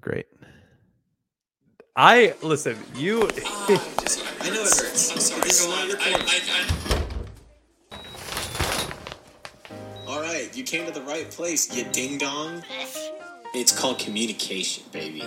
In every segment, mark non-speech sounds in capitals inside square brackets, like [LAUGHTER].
Great. I listen. You. I know it hurts. I'm sorry. So I, I, I, All right, you came to the right place, you ding dong. It's called communication, baby.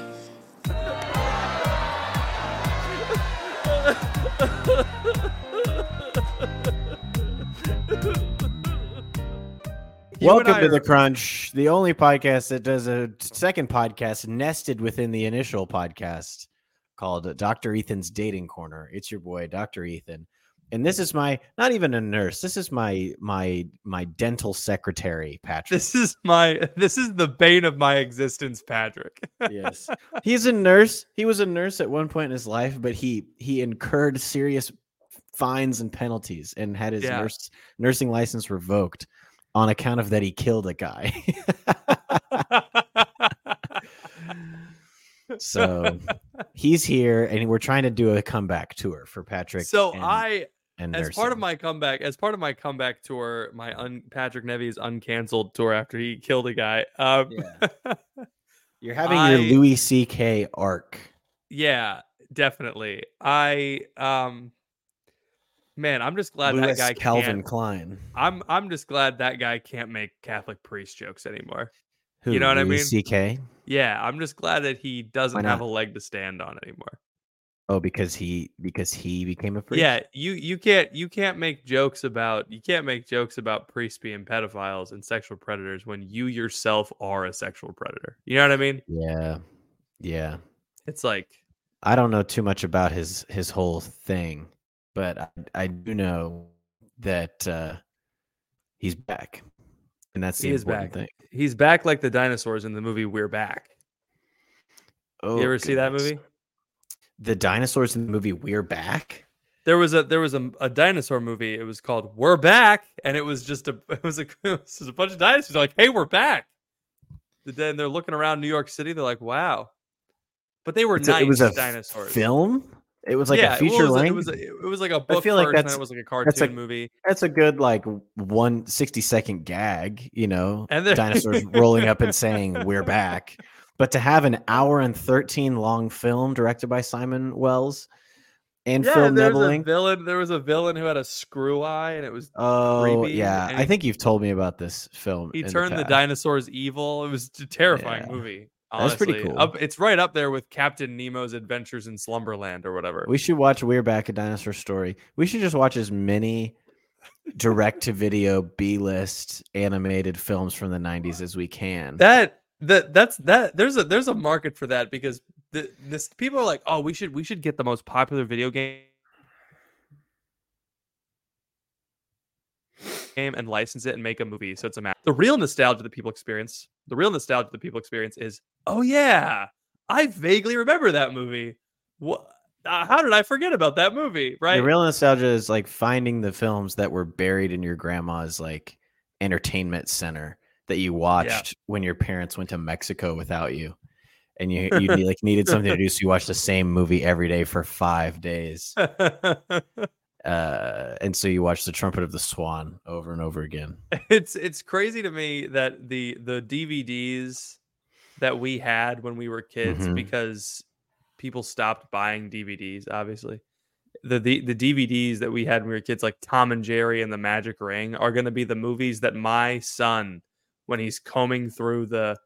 Welcome to are- the Crunch, the only podcast that does a second podcast nested within the initial podcast called Dr. Ethan's Dating Corner. It's your boy, Dr. Ethan. And this is my not even a nurse. This is my my my dental secretary, Patrick. This is my. This is the bane of my existence, Patrick. [LAUGHS] yes. He's a nurse. He was a nurse at one point in his life, but he he incurred serious fines and penalties and had his Yeah. nurse nursing license revoked on account of that he killed a guy. [LAUGHS] so he's here and we're trying to do a comeback tour for Patrick. so and, I, and as part of my comeback, as part of my comeback tour, my un, Patrick Nevy's uncanceled tour after he killed a guy. Um, [LAUGHS] you're having I- your Louis C.K. arc. yeah, definitely. I um, man, I'm just glad Louis that guy Calvin can't. Klein. I'm I'm just glad that guy can't make Catholic priest jokes anymore. Who, You know what I mean? C.K. Yeah, I'm just glad that he doesn't have a leg to stand on anymore. Oh, because he because he became a priest. Yeah, you you can't you can't make jokes about you can't make jokes about priests being pedophiles and sexual predators when you yourself are a sexual predator. You know what I mean? Yeah. Yeah. It's like I don't know too much about his his whole thing, but I, I do know that uh he's back. And that's the he important thing. He's back like the dinosaurs in the movie We're Back. Oh, you ever see that movie? The dinosaurs in the movie We're Back? There was a there was a, a dinosaur movie. It was called We're Back, and it was just a [LAUGHS] it was a [LAUGHS] it was just a bunch of dinosaurs like, hey, we're back. Then they're looking around New York City. They're like, wow. But they were It's a- nice it was a dinosaurs. film? It was like yeah, a feature well, it length. was it was it was like a book feel like first, and that's- it was like a that's cartoon a- movie. That's a good like one 60 second gag, you know, And then- dinosaurs rolling up and saying we're back. But to have an hour and 13 long film directed by Simon Wells and Yeah, Phil there was a Nibbelink. villain. There was a villain who had a screw eye, and it was Oh creepy, yeah, I he- think you've told me about this film. he turned the, past. dinosaurs evil. It was a terrifying Yeah. movie. That's pretty cool. Up, it's right up there with Captain Nemo's Adventures in Slumberland or whatever. We should watch We're Back a Dinosaur Story. We should just watch as many direct to video B list animated films from the 90s as we can. that that that's that. There's a there's a market for that because the, this people are like, oh, we should we should get the most popular video game game and license it and make a movie. So it's a match. The real nostalgia that people experience, the real nostalgia that people experience is, oh yeah, I vaguely remember that movie. What? Uh, how did I forget about that movie? Right? The real nostalgia is like finding the films that were buried in your grandma's like entertainment center that you watched when your parents went to Mexico without you. And you you [LAUGHS] like needed something to do, so you watched the same movie every day for five days. [LAUGHS] Uh, and so you watch the Trumpet of the Swan over and over again. [LAUGHS] it's it's crazy to me that the the DVDs that we had when we were kids Mhm. because people stopped buying DVDs. Obviously, the, the the DVDs that we had when we were kids, like Tom and Jerry and the Magic Ring, are going to be the movies that my son, when he's combing through the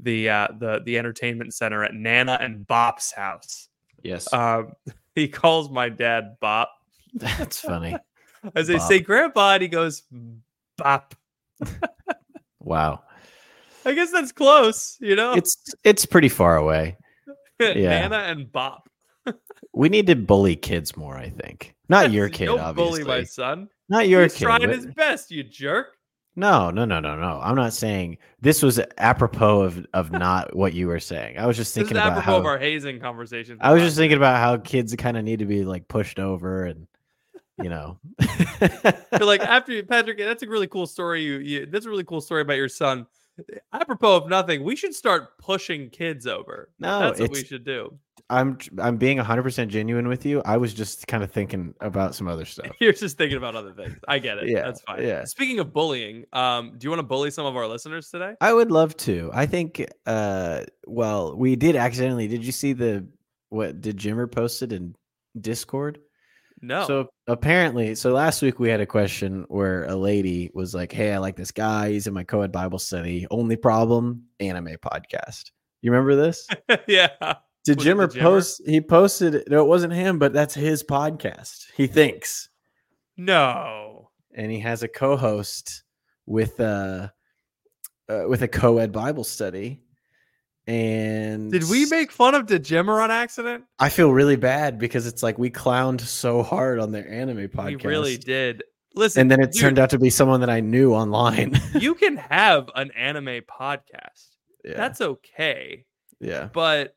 the uh, the the entertainment center at Nana and Bop's house, Yes, um, [LAUGHS] he calls my dad Bop. That's funny. [LAUGHS] As they say, Grandpa, and he goes Bop. Wow, I guess that's close, you know. it's it's pretty far away. [LAUGHS] yeah. Nana and Bop. [LAUGHS] We need to bully kids more. I think not your kid, Don't obviously. bully my son. Not your He's kid. trying but- his best, you jerk. No, no, no, no, no. I'm not saying this was apropos of of not what you were saying. I was just thinking about apropos how of our hazing conversation. I was just thinking about how kids kind of need to be like pushed over and you know. But like [LAUGHS] after you, Patrick, that's a really cool story. You, you, that's a really cool story about your son. Apropos of nothing, we should start pushing kids over. No, that's what we should do. I'm I'm being 100% genuine with you. I was just kind of thinking about some other [LAUGHS] stuff. You're just thinking about other things. I get it. Yeah, that's fine. yeah. Speaking of bullying, um, do you want to bully some of our listeners today? I would love to. I think uh well, we did accidentally. Did you see the what did Jimmer posted in Discord? No. So apparently, so last week we had a question where a lady was like, "Hey, I like this guy. He's in my co-ed Bible study. Only problem, anime podcast." You remember this? [LAUGHS] yeah. Did Was Jimmer Jimmer? post? He posted. No, it wasn't him, but that's his podcast. He thinks, No. and he has a co-host with uh, uh with a co-ed Bible study. And Did we make fun of Dejimmer on accident? I feel really bad because it's like we clowned so hard on their anime podcast. We really did. Listen, and then it dude, turned out to be someone that I knew online. [LAUGHS] you can have an anime podcast. yeah, That's okay. yeah. But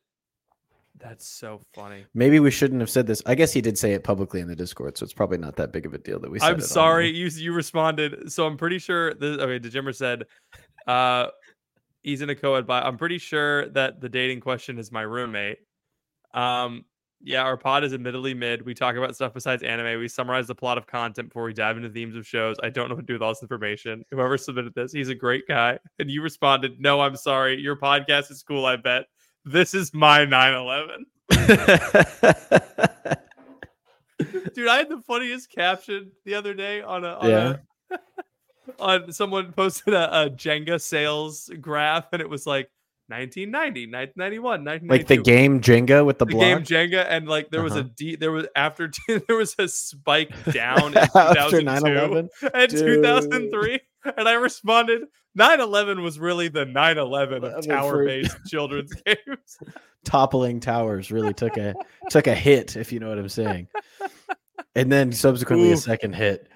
that's so funny. Maybe we shouldn't have said this. I guess he did say it publicly in the Discord, so it's probably not that big of a deal that we. Said I'm sorry you you responded. So I'm pretty sure this okay, Dejimmer said uh he's in a co-ed but I'm pretty sure that the dating question is my roommate. Um yeah, our pod is admittedly mid. We talk about stuff besides anime. We summarize the plot of content before we dive into themes of shows. I don't know what to do with all this information. Whoever submitted this, he's a great guy. And you responded, No, I'm sorry. Your podcast is cool, I bet. This is my 9 11. [LAUGHS] Dude, I had the funniest caption the other day on a on, Yeah. a, [LAUGHS] on someone posted a, a Jenga sales graph and it was like 1990, 1991, like the game Jenga with the, the block. game Jenga and like there was a Uh-huh. D there was after [LAUGHS] there was a spike [LAUGHS] down in After 2002 9/11? and Dude. 2003 and I responded 9/11 was really the 9/11 of tower-based [LAUGHS] children's games. toppling towers really took a took a hit, if you know what I'm saying. And then subsequently a second hit.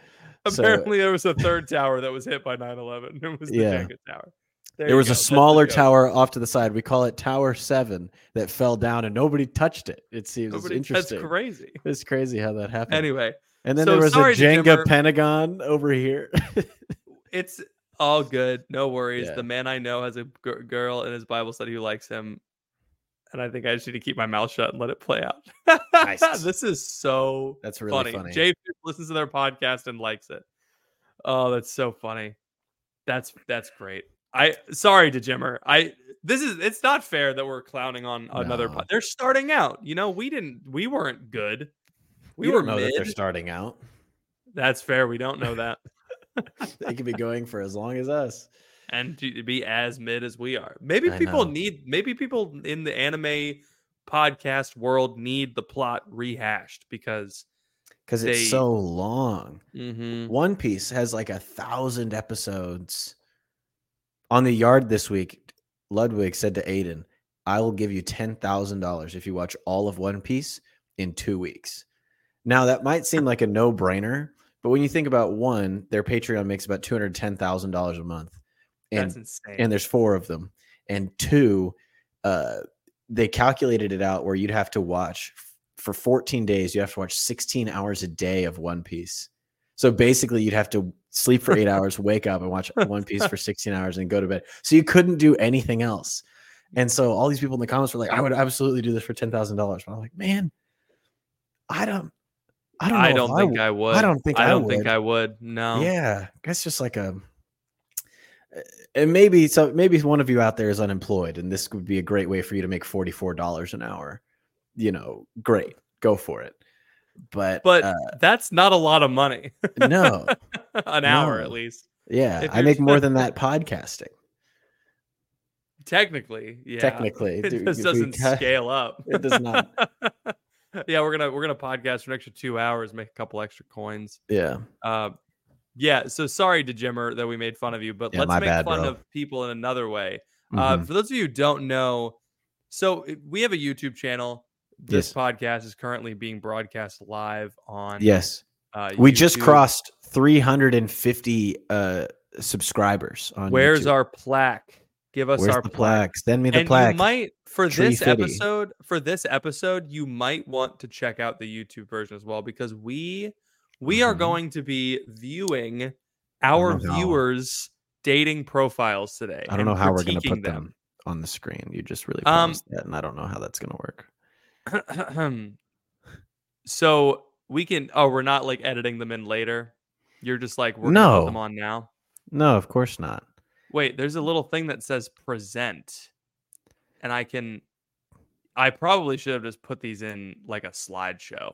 So- Apparently, there was a third tower that was hit by 9 11. [LAUGHS] It was the Yeah. Jenga tower. There was a smaller tower off to the side. We call it Tower Seven that fell down and nobody touched it. It seems Nobody, that's crazy. It's crazy how that happened. Anyway, and then so there was a Jenga Jimmer. Pentagon over here. [LAUGHS] it's all good. No worries. Yeah. The man I know has a g- girl in his Bible study who likes him. And I think I just need to keep my mouth shut and let it play out. Nice. [LAUGHS] this is so That's really funny. funny. Jay listens to their podcast and likes it. Oh, that's so funny. That's that's great. I sorry to Jimmer. I this is it's not fair that we're clowning on another No. pod. They're starting out. You know, we didn't we weren't good. We you were don't know mid. that they're starting out. That's fair. We don't know that. [LAUGHS] They could be going for as long as us. And to be as mid as we are. Maybe I people know. need maybe people in the anime podcast world need the plot rehashed because Because They- it's so long. Mhm. One Piece has like a thousand episodes. On the yard this week, Ludwig said to Aiden, I will give you $10,000 if you watch all of One Piece in two weeks. Now, that might seem like a no brainer, but when you think about one, their Patreon makes about $210,000 a month. And, that's insane. and there's four of them. And two, uh, they calculated it out where you'd have to watch for 14 days, you have to watch 16 hours a day of One Piece. So basically, you'd have to sleep for eight [LAUGHS] hours, wake up and watch One Piece for [LAUGHS] 16 hours, and go to bed. So you couldn't do anything else. And so all these people in the comments were like, "I would absolutely do this for ten thousand dollars." But I'm like, "Man, I don't, I don't, know I don't think w- I would. I don't think I I don't think. I would. No. Yeah, that's just like a. and maybe so maybe one of you out there is unemployed and this would be a great way for you to make $44 an hour you know great go for it but But uh, that's not a lot of money. no [LAUGHS] An hour at least. yeah i make more than [LAUGHS] that podcasting Technically, yeah. technically it dude, just doesn't ca- scale up. [LAUGHS] It does not. yeah, we're gonna we're gonna podcast for an extra two hours, make a couple extra coins. yeah Uh, yeah. So sorry to Jimmer that we made fun of you, but Yeah, let's make bad, fun bro. of people in another way. Uh, Mhm. for those of you who don't know, so uh, we have a YouTube channel. This Yes. podcast is currently being broadcast live on. yes uh, we just crossed 350 uh subscribers on Where's YouTube. our plaque? Give us Where's our the plaque. plaque send me the and plaque you might for Tree this fitty. episode for this episode you might want to check out the youtube version as well because we we are Mhm. going to be viewing our viewers dating profiles today i don't know how we're going to put them. on the screen. You just really Um, that and i don't know how that's going to work. [CLEARS THROAT] So we can oh we're not like editing them in later? You're just like we're put them on now? No of course not. Wait, there's a little thing that says present. And I can I probably should have just put these in like a slideshow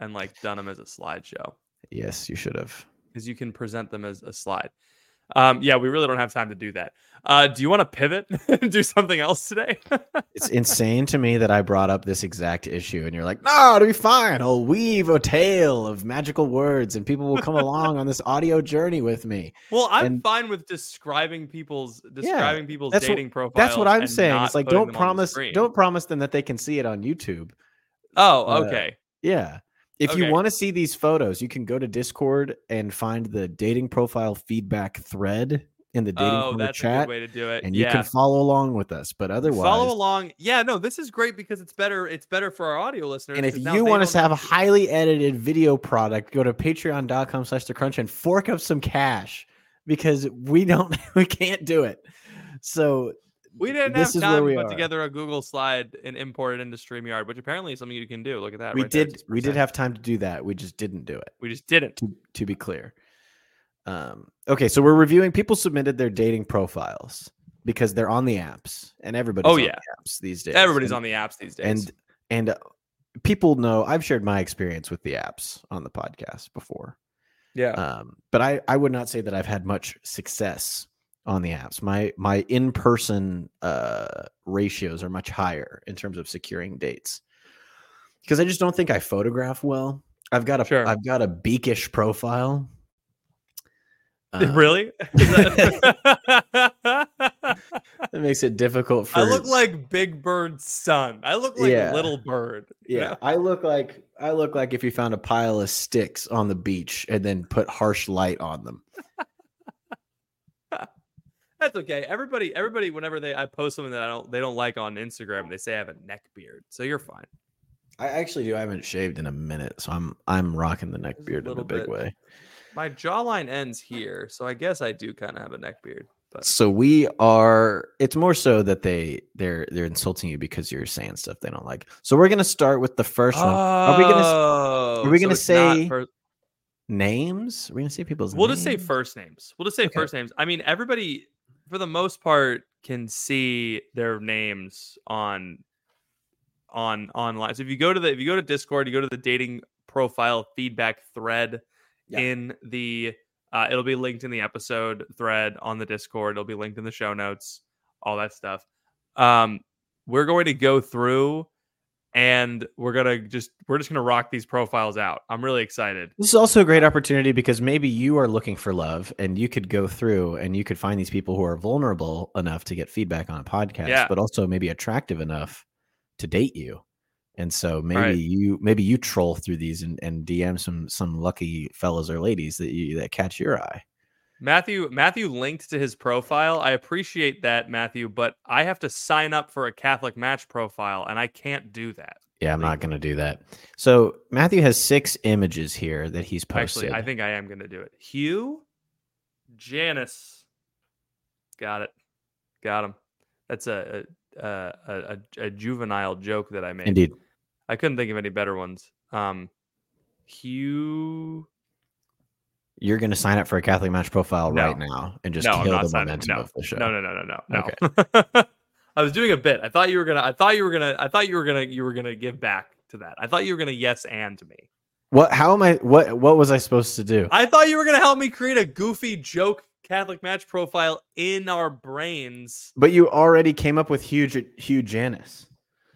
and like done them as a slideshow yes you should have because you can present them as a slide. Um yeah, we really don't have time to do that. Uh do you want to pivot and [LAUGHS] do something else today? [LAUGHS] it's insane to me that i brought up this exact issue and you're like no it'll be fine i'll weave a tale of magical words and people will come along on this [LAUGHS] audio journey with me well, I'm And- fine with describing people's describing people's that's what- dating profiles. that's what i'm saying it's like don't them on the promise don't promise them that they can see it on youtube Oh, uh, okay. Yeah. If you want to see these photos, you can go to Discord and find the dating profile feedback thread in the dating Oh, that's a chat, good way to do it. and you can follow along with us. But otherwise, follow along. Yeah, no, this is great because it's better. It's better for our audio listeners. and if you want us to have a highly edited video product, go to patreon.com slash the crunch and fork up some cash because we don't [LAUGHS] we can't do it. So we didn't have time to put are. together a Google slide and import it into StreamYard, which apparently is something you can do. Look at that. we right there, did we did have time to do that. We just didn't do it. We just didn't. to to be clear. Um, okay, so we're reviewing. People submitted their dating profiles because they're on the apps, and everybody's Oh, on yeah. the apps these days. Everybody's and, on the apps these days. and and uh, people know I've shared my experience with the apps on the podcast before. yeah. Um, but I I would not say that I've had much success on the apps. My my in person uh, ratios are much higher in terms of securing dates because I just don't think I photograph well. I've got a Sure. have got a beakish profile. [LAUGHS] Uh, really? [LAUGHS] That- makes it difficult for. I look like Big Bird's son. I look like Yeah. Little Bird. yeah, know? I look like I look like if you found a pile of sticks on the beach and then put harsh light on them. That's okay. Everybody, everybody, whenever they I post something that I don't they don't like on Instagram, they say I have a neck beard. So you're fine. I actually do. I haven't shaved in a minute, so I'm I'm rocking the neck Just a beard in a big bit. way. My jawline ends here, so I guess I do kind of have a neck beard. But So we are. It's more so that they they're they're insulting you because you're saying stuff they don't like. So we're gonna start with the first one. Are we gonna s- Oh, we so gonna say fir- names? We're gonna say people's. we'll just say first names. We'll just say Okay. first names. I mean, everybody for the most part can see their names on on online. So if you go to the if you go to Discord, you go to the dating profile feedback thread Yeah. in the uh, it'll be linked in the episode thread on the Discord. It'll be linked in the show notes, all that stuff. Um, we're going to go through and we're gonna just we're just gonna rock these profiles out. I'm really excited. This is also a great opportunity because maybe you are looking for love and you could go through and you could find these people who are vulnerable enough to get feedback on a podcast, Yeah. but also maybe attractive enough to date you. And so maybe Right. you maybe you troll through these and, and DM some some lucky fellows or ladies that you that catch your eye. Matthew Matthew linked to his profile. I appreciate that, Matthew, but I have to sign up for a Catholic match profile and I can't do that. Yeah, I'm not gonna do that. So Matthew has six images here that he's posted. Actually, I think I am going to do it. Hugh Janice. Got it. Got him. That's a a, a, a, a juvenile joke that I made. indeed. I couldn't think of any better ones. Um, Hugh You're going to sign up for a Catholic Match profile No. right now and just no, kill the signing. momentum No. of the show. no, no, no, no, no, no. [LAUGHS] I was doing a bit. I thought you were gonna. I thought you were gonna. I thought you were gonna. You were gonna give back to that. I thought you were gonna yes and to me. What? How am I? What? What was I supposed to do? I thought you were gonna help me create a goofy joke Catholic match profile in our brains. But you already came up with huge, huge Janice.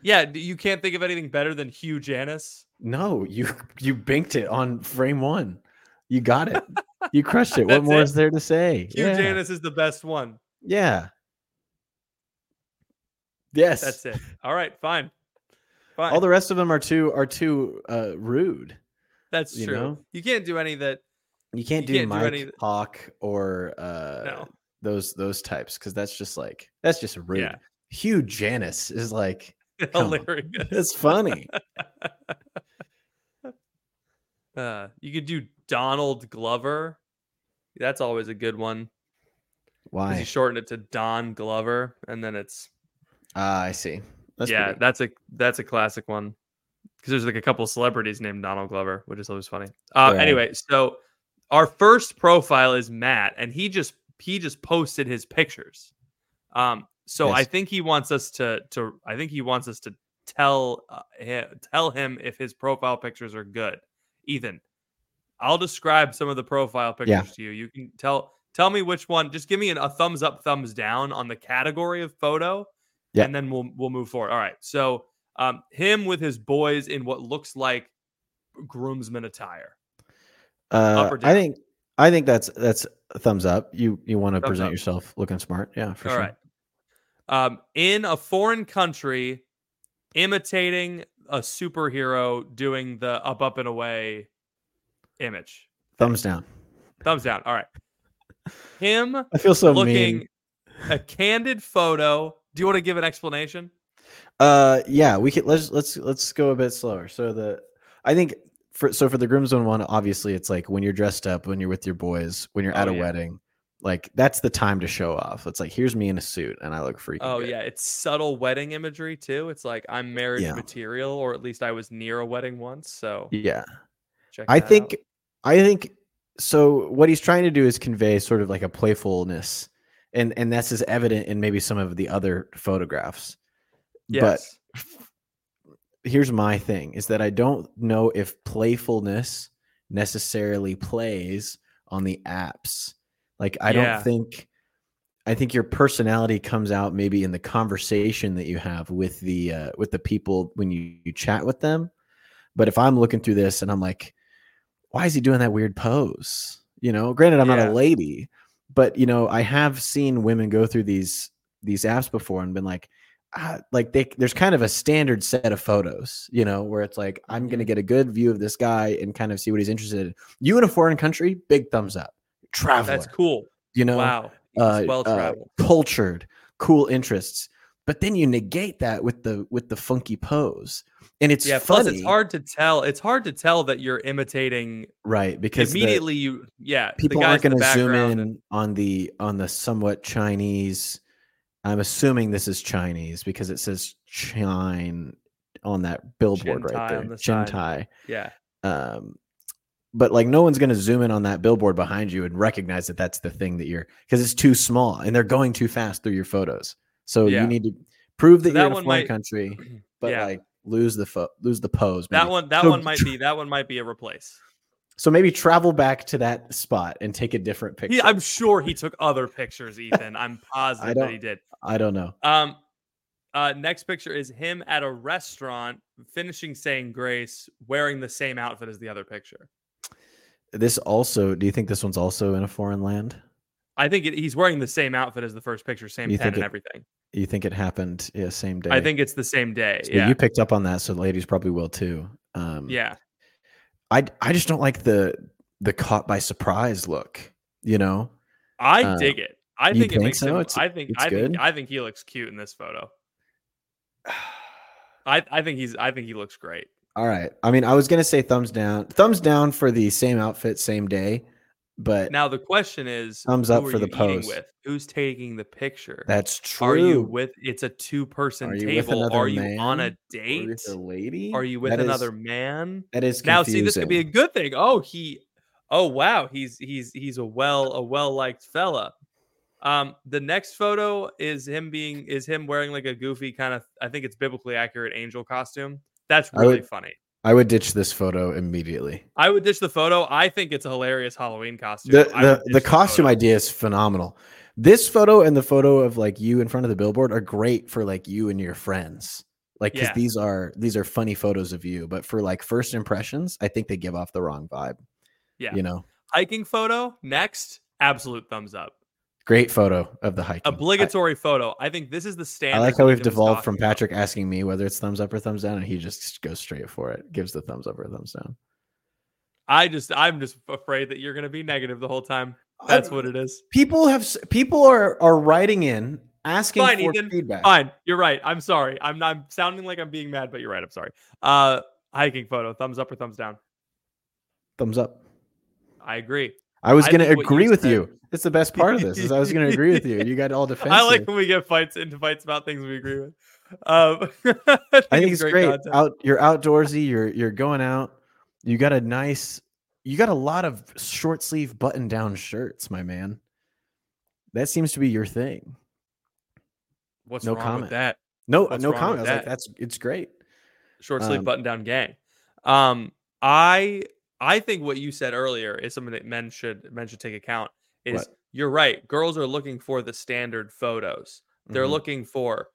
Yeah, you can't think of anything better than Hugh Janis. No, you you binked it on frame one. You got it. You crushed it. what more it? is there to say? Hugh yeah. Janis is the best one. Yeah. Yes. That's it. All right, fine, fine. All the rest of them are too are too uh, rude. That's you true. know? You can't do any that. You can't You do can't do Mike any- Hawk or uh, No. those those types because that's just like that's just rude. Yeah. Hugh Janice is like [LAUGHS] Come on. Hilarious. it's funny. [LAUGHS] Uh, you could do Donald Glover. That's always a good one. Why? You shorten it to Don Glover, and then it's Ah, I see. That's yeah, pretty- that's a that's a classic one. Because there's like a couple celebrities named Donald Glover, which is always funny. Uh, Yeah. Anyway, so our first profile is Matt, and he just he just posted his pictures. Um, so I think he wants us to to I think he wants us to tell uh, him, tell him if his profile pictures are good. Ethan, I'll describe some of the profile pictures Yeah. to you. You can tell tell me which one. Just give me an, a thumbs up, thumbs down on the category of photo, Yeah. and then we'll we'll move forward. All right. So um, him with his boys in what looks like groomsman attire. Uh, I think I think that's that's a thumbs up. You you want to Thumbs present up. yourself looking smart. Yeah, for All sure. right. Um, in a foreign country, imitating a superhero doing the up, up, and away image. Thumbs down. Thumbs down. All right. Him [LAUGHS] I feel so looking mean. a candid photo. Do you want to give an explanation? Uh, yeah, we could let's let's let's go a bit slower. So the I think for so for the groomsmen one, obviously it's like when you're dressed up, when you're with your boys, when you're at Oh, a yeah. wedding, like that's the time to show off. It's like here's me in a suit and I look freaking. Oh good. yeah, it's subtle wedding imagery too. It's like I'm marriage Yeah. material, or at least I was near a wedding once. So yeah. I think out. I think so what he's trying to do is convey sort of like a playfulness and and that's as evident in maybe some of the other photographs. yes. But here's my thing is that I don't know if playfulness necessarily plays on the apps. Like I Yeah. don't think I think your personality comes out maybe in the conversation that you have with the uh, with the people when you, you chat with them. But if I'm looking through this and I'm like, why is he doing that weird pose? You know, granted I'm not a lady, but you know, I have seen women go through these these apps before and been like, ah, like they there's kind of a standard set of photos, you know, where it's like I'm gonna Mhm. get a good view of this guy and kind of see what he's interested in. You in a foreign country, big thumbs up. Traveler, That's cool. you know, wow. uh, well uh, traveled. cultured, cool interests. But then you negate that with the with the funky pose, and it's yeah. funny, Plus, it's hard to tell. It's hard to tell that you're imitating right? Because the- immediately. you yeah. people aren't going to zoom in and- on the on the somewhat Chinese. I'm assuming this is Chinese because it says Chine on that billboard right there. the Chin side. yeah. Um, but like no one's going to zoom in on that billboard behind you and recognize that that's the thing that you're because it's too small and they're going too fast through your photos. So Yeah. you need to prove that So you're that in a foreign might- country, [CLEARS THROAT] but yeah. like lose the fo- lose the pose. That one. That So one might be. That one might be a replace. So maybe travel back to that spot and take a different picture. He, I'm sure he took other pictures, Ethan. I'm [LAUGHS] positive that he did. I don't know. Um, uh, next picture is him at a restaurant finishing saying grace, wearing the same outfit as the other picture. This also, do you think this one's also in a foreign land? I think it, he's wearing the same outfit as the first picture, same You pen and it- everything. You think it happened yeah, same day? I think it's the same day. So yeah, you picked up on that, so the ladies probably will too. Um, yeah. I I just don't like the the caught by surprise look. You know, I uh, dig it. I you think it makes so? him. It's- I think. I good? think. I think he looks cute in this photo. [SIGHS] I, I think he's. I think he looks great. all right. I mean, I was gonna say thumbs down, thumbs down for the same outfit, same day, but Now the question is, Thumbs up for the pose. With who's taking the picture? that's true. Are you with? It's a two-person Are with table. Are you on a date? with a lady? Are you with That is- another man? That is Now, see, this could be a good thing. Oh, he, Oh wow, he's he's he's a well a well liked fella. Um, the next photo is him being is him wearing like a goofy kind of I think it's biblically accurate angel costume. That's really would- funny. I would ditch this photo immediately. I would ditch the photo. I think it's a hilarious Halloween costume. The the, the costume photo. idea is phenomenal. This photo and the photo of like you in front of the billboard are great for like you and your friends. Like 'cause Yeah. these are these are funny photos of you, but for like first impressions, I think they give off the wrong vibe. Yeah. You know. hiking photo next. Absolute thumbs up. Great photo of the hiking. I- Obligatory photo. I think this is the standard. I, like how we we've devolved from talking about. Patrick asking me whether it's thumbs up or thumbs down, and he just goes straight for it, gives the thumbs up or thumbs down. I just I'm just afraid that you're gonna be negative the whole time. That's I- what it is. people have people are are writing in asking Fine, for Ethan. feedback. Fine, you're right. I'm sorry. I'm not I'm sounding like I'm being mad, but you're right. I'm sorry. Uh, hiking photo. Thumbs up or thumbs down? Thumbs up. I agree. I was going to think agree with said- you. It's the best part of this. Is I was going to agree with you. You got all defensive. [LAUGHS] I like when we get fights into fights about things we agree with. Um, [LAUGHS] I I think it's great. content. Out, you're outdoorsy. You're you're going out. You got a nice. You got a lot of short sleeve button down shirts, my man. That seems to be your thing. What's no wrong comment. with that? No, What's no comment. Was like, that's it's great. Short sleeve Um, button down gang. Um, I I think what you said earlier is something that men should men should take account. Is What? you're right. Girls are looking for the standard photos. They're Mhm. looking for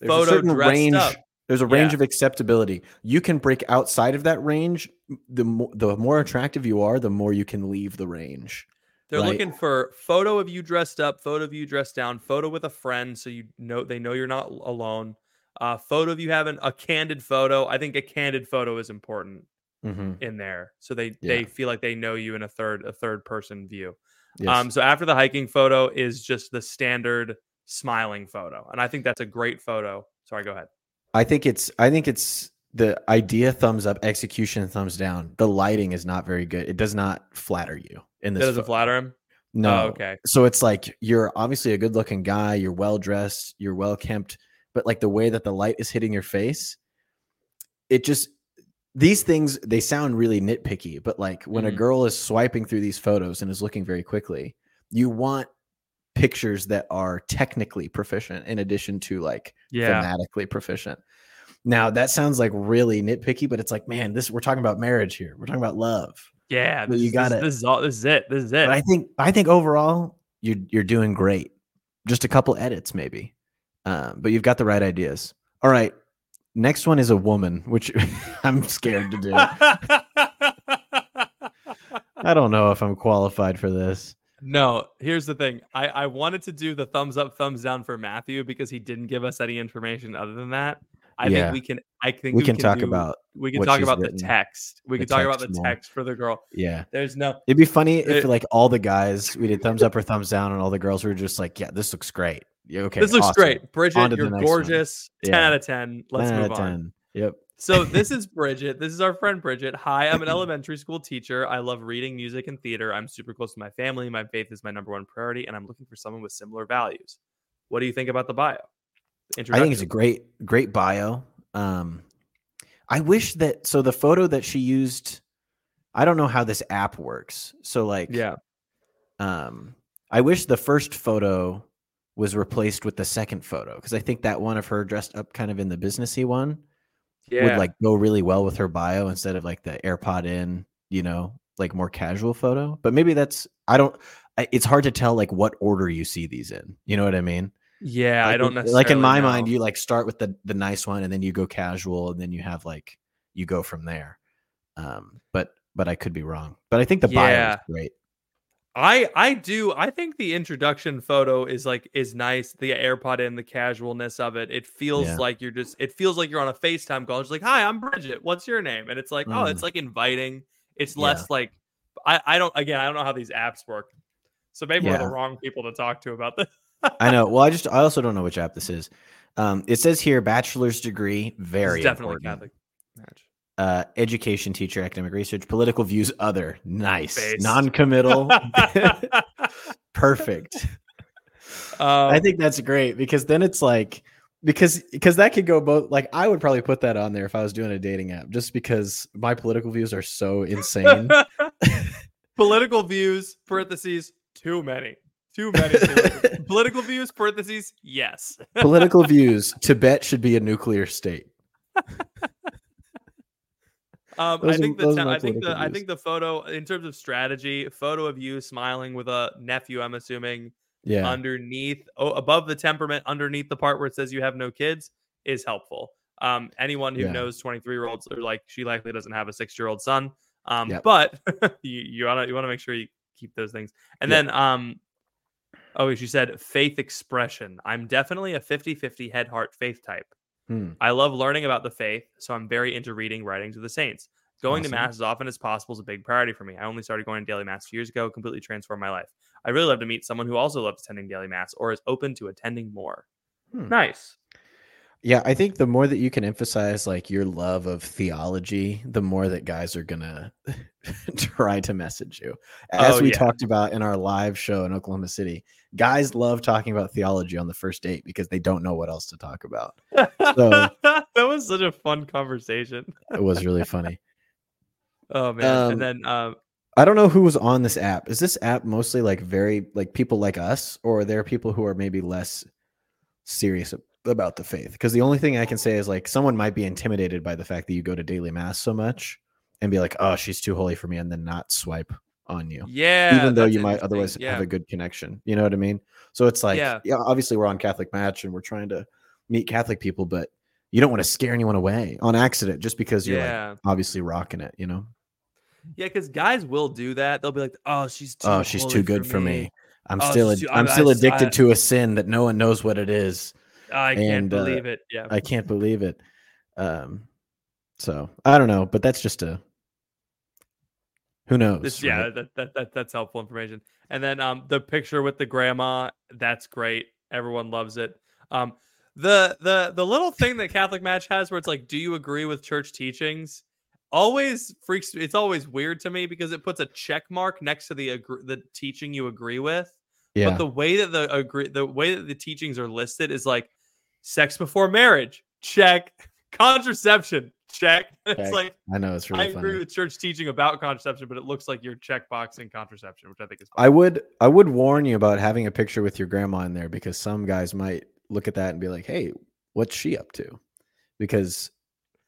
There's a photo dressed range. up. There's a range Yeah. of acceptability. You can break outside of that range. The more the more attractive you are, the more you can leave the range. They're Right. looking for photo of you dressed up, photo of you dressed down, photo with a friend so you know they know you're not alone. Uh, photo of you having a candid photo. I think a candid photo is important Mhm. in there, so they Yeah. they feel like they know you in a third a third person view. Yes. Um, so after the hiking photo is just the standard smiling photo, and I think that's a great photo. Sorry, go ahead. I think it's I think it's the idea thumbs up, execution thumbs down. The lighting is not very good. It does not flatter you in this. That doesn't photo. flatter him. No. Oh, okay. So it's like you're obviously a good looking guy, you're well dressed, you're well kempt, but like the way that the light is hitting your face, it just these things they sound really nitpicky, but like when a Mhm. girl is swiping through these photos and is looking very quickly, you want pictures that are technically proficient in addition to like Yeah. thematically proficient. Now that sounds like really nitpicky, but it's like, man, this we're talking about marriage here. We're talking about love. Yeah. But This, you got it. This is all. This is it. This is it. But I think I think overall you're you're doing great. Just a couple edits maybe, um, but you've got the right ideas. All right, next one is a woman, which [LAUGHS] I'm scared to do. [LAUGHS] I don't know if I'm qualified for this. no, here's the thing. I, I wanted to do the thumbs up, thumbs down for Matthew because he didn't give us any information other than that. I Yeah. think we can. I think We can talk do- about We can talk about written. the text. We The can talk about the text more. text for the girl. yeah. There's no. It'd be funny if It- like all the guys we did thumbs up or thumbs down, and all the girls were just like, "Yeah, this looks great." Yeah, okay, this looks awesome. great, Bridget. You're next one. gorgeous. Ten Yeah. out of ten. Let's 10 out move on. Yep. So this [LAUGHS] is Bridget. This is our friend Bridget. Hi, I'm an [CLEARS THROAT] elementary school teacher. I love reading, music, and theater. I'm super close to my family. My faith is my number one priority, and I'm looking for someone with similar values. What do you think about the bio? I think it's a great, great bio. Um, I wish that so the photo that she used, I don't know how this app works. So like, yeah. um, I wish the first photo was replaced with the second photo because I think that one of her dressed up kind of in the businessy one Yeah. would like go really well with her bio instead of like the AirPod in, you know, like more casual photo. But maybe that's I don't. It's hard to tell like what order you see these in. You know what I mean? yeah, I don't necessarily like in my mind you like start with the the nice one and then you go casual and then you have like you go from there um but but i could be wrong but i think the bio is great I I do. I think the introduction photo is like is nice. The AirPod in the casualness of it. It feels Yeah. like you're just. It feels like you're on a FaceTime call. It's like, hi, I'm Bridget. What's your name? And it's like, oh, Mm. it's like inviting. It's Yeah. less like. I I don't. Again, I don't know how these apps work. So maybe we're the wrong people to talk to about this. i know well i [LAUGHS] just i also don't know which app this is um it says here bachelor's degree very definitely important. Catholic match. Uh education teacher academic research political views other nice Based. non-committal [LAUGHS] perfect Um, I think that's great because then it's like because because that could go both like I would probably put that on there if I was doing a dating app just because my political views are so insane. [LAUGHS] [LAUGHS] Political views, parentheses, too many. Too many. political- Political views, parentheses, yes. Political views: Tibet should be a nuclear state. Um, I think the are my I think the I think the photo in terms of strategy, photo of you smiling with a nephew. I'm assuming Yeah, underneath, oh, above the temperament, underneath the part where it says you have no kids, is helpful. Um, anyone who Yeah. knows 23 year olds are like she likely doesn't have a six year old son. Um, Yep. but [LAUGHS] you you wanna you wanna make sure you keep those things. And Yeah. then um, oh, she said faith expression. I'm definitely a 50 50 head heart faith type. Hmm. I love learning about the faith, so I'm very into reading writings of the saints. Going Awesome. to mass as often as possible is a big priority for me. I only started going to daily mass a few years ago, completely transformed my life. I really love to meet someone who also loves attending daily mass or is open to attending more. Hmm. Nice. Yeah, I think the more that you can emphasize like your love of theology, the more that guys are gonna [LAUGHS] try to message you. As Oh, we yeah. talked about in our live show in Oklahoma City, guys love talking about theology on the first date because they don't know what else to talk about. So- [LAUGHS] that was such a fun conversation. It was really funny. Oh man. Um, and then um I don't know who was on this app. Is this app mostly like very like people like us, or are there people who are maybe less serious about the faith? Because the only thing I can say is like someone might be intimidated by the fact that you go to daily mass so much and be like, oh, she's too holy for me, and then not swipe on you. yeah, Even though you might otherwise yeah. have a good connection. You know what I mean? So it's like, Yeah. yeah, obviously we're on Catholic Match and we're trying to meet Catholic people, but you don't want to scare anyone away on accident just because you're like obviously rocking it, you know? Yeah, because guys will do that. They'll be like, "Oh, she's too oh she's too good for me, i'm Oh, still too- i'm I- still addicted I- to a sin that no one knows what it is I can't And, uh, believe it." Yeah, i can't believe it um so i don't know but that's just a who knows This, yeah, right? that, that that that's helpful information. And then um the picture with the grandma, that's great. Everyone loves it. Um the the the little thing that Catholic Match has where it's like, do you agree with church teachings? Always freaks it's always weird to me because it puts a check mark next to the agree, the teaching you agree with. yeah But the way that the agree the way that the teachings are listed is like sex before marriage, check. [LAUGHS] Contraception, check. [LAUGHS] It's like i know it's really. I really agree funny with church teaching about contraception, but it looks like you're checkboxing contraception, which I think is fine. i would i would warn you about having a picture with your grandma in there because some guys might look at that and be like hey what's she up to because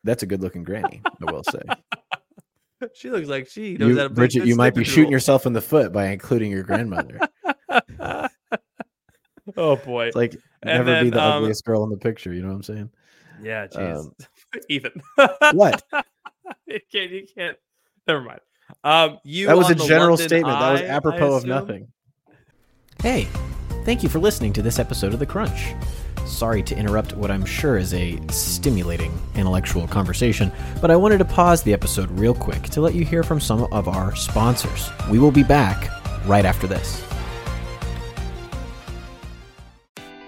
that's a good looking granny i will say [LAUGHS] she looks like she knows you, bridget you might be shooting yourself in the foot by including your grandmother oh boy. It's like And never be the um, ugliest girl in the picture. You know what I'm saying? yeah, jeez. [LAUGHS] um, Ethan. What? [LAUGHS] you can't you can't never mind. Um you That was a general London statement. That was apropos of nothing. Hey, thank you for listening to this episode of The Crunch. Sorry to interrupt what I'm sure is a stimulating intellectual conversation, but I wanted to pause the episode real quick to let you hear from some of our sponsors. We will be back right after this.